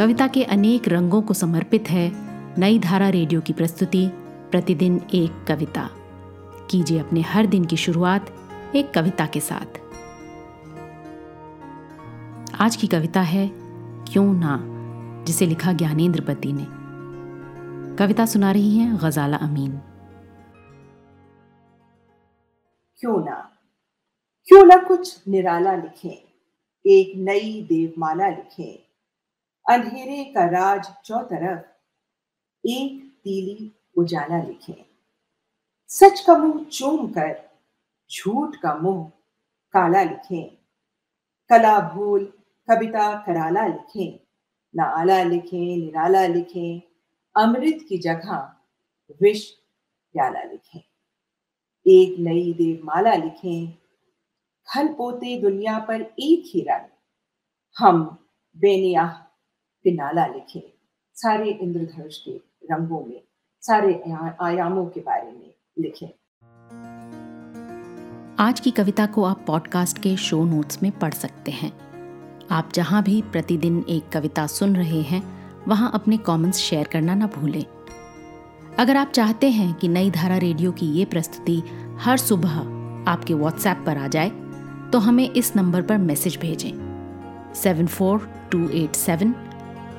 कविता के अनेक रंगों को समर्पित है नई धारा रेडियो की प्रस्तुति, प्रतिदिन एक कविता। कीजिए अपने हर दिन की शुरुआत एक कविता के साथ। आज की कविता है, क्यों ना, जिसे लिखा ज्ञानेंद्र पति ने। कविता सुना रही हैं गजाला अमीन। क्यों ना क्यों ना कुछ निराला लिखें, एक नई देवमाला लिखें अंधेरे का राज चौतरफ। एक तीली उजाला लिखे। सच का मुँह चूम कर, झूठ का मुँह काला लिखे। कला भूल, कविता कराला लिखे। न आला लिखे, निराला लिखे। अमृत की जगह विष प्याला लिखे। एक नई देवमाला लिखे। खल पोते दुनिया पर एक ही रंग। हम बेनियाह पिनाला लिखे। सारे इंद्रधनुष के रंगों में, सारे आयामों के बारे में लिखे। आज की कविता को आप पॉडकास्ट के शो नोट्स में पढ़ सकते हैं। आप जहाँ भी प्रतिदिन एक कविता सुन रहे हैं, वहाँ अपने कमेंट्स शेयर करना ना भूलें। अगर आप चाहते हैं कि नई धारा रेडियो की ये प्रस्तुति हर सुबह आपके व्हाट्सएप पर आ जाए तो हमें इस नंबर पर मैसेज भेजें। Seven four two eight seven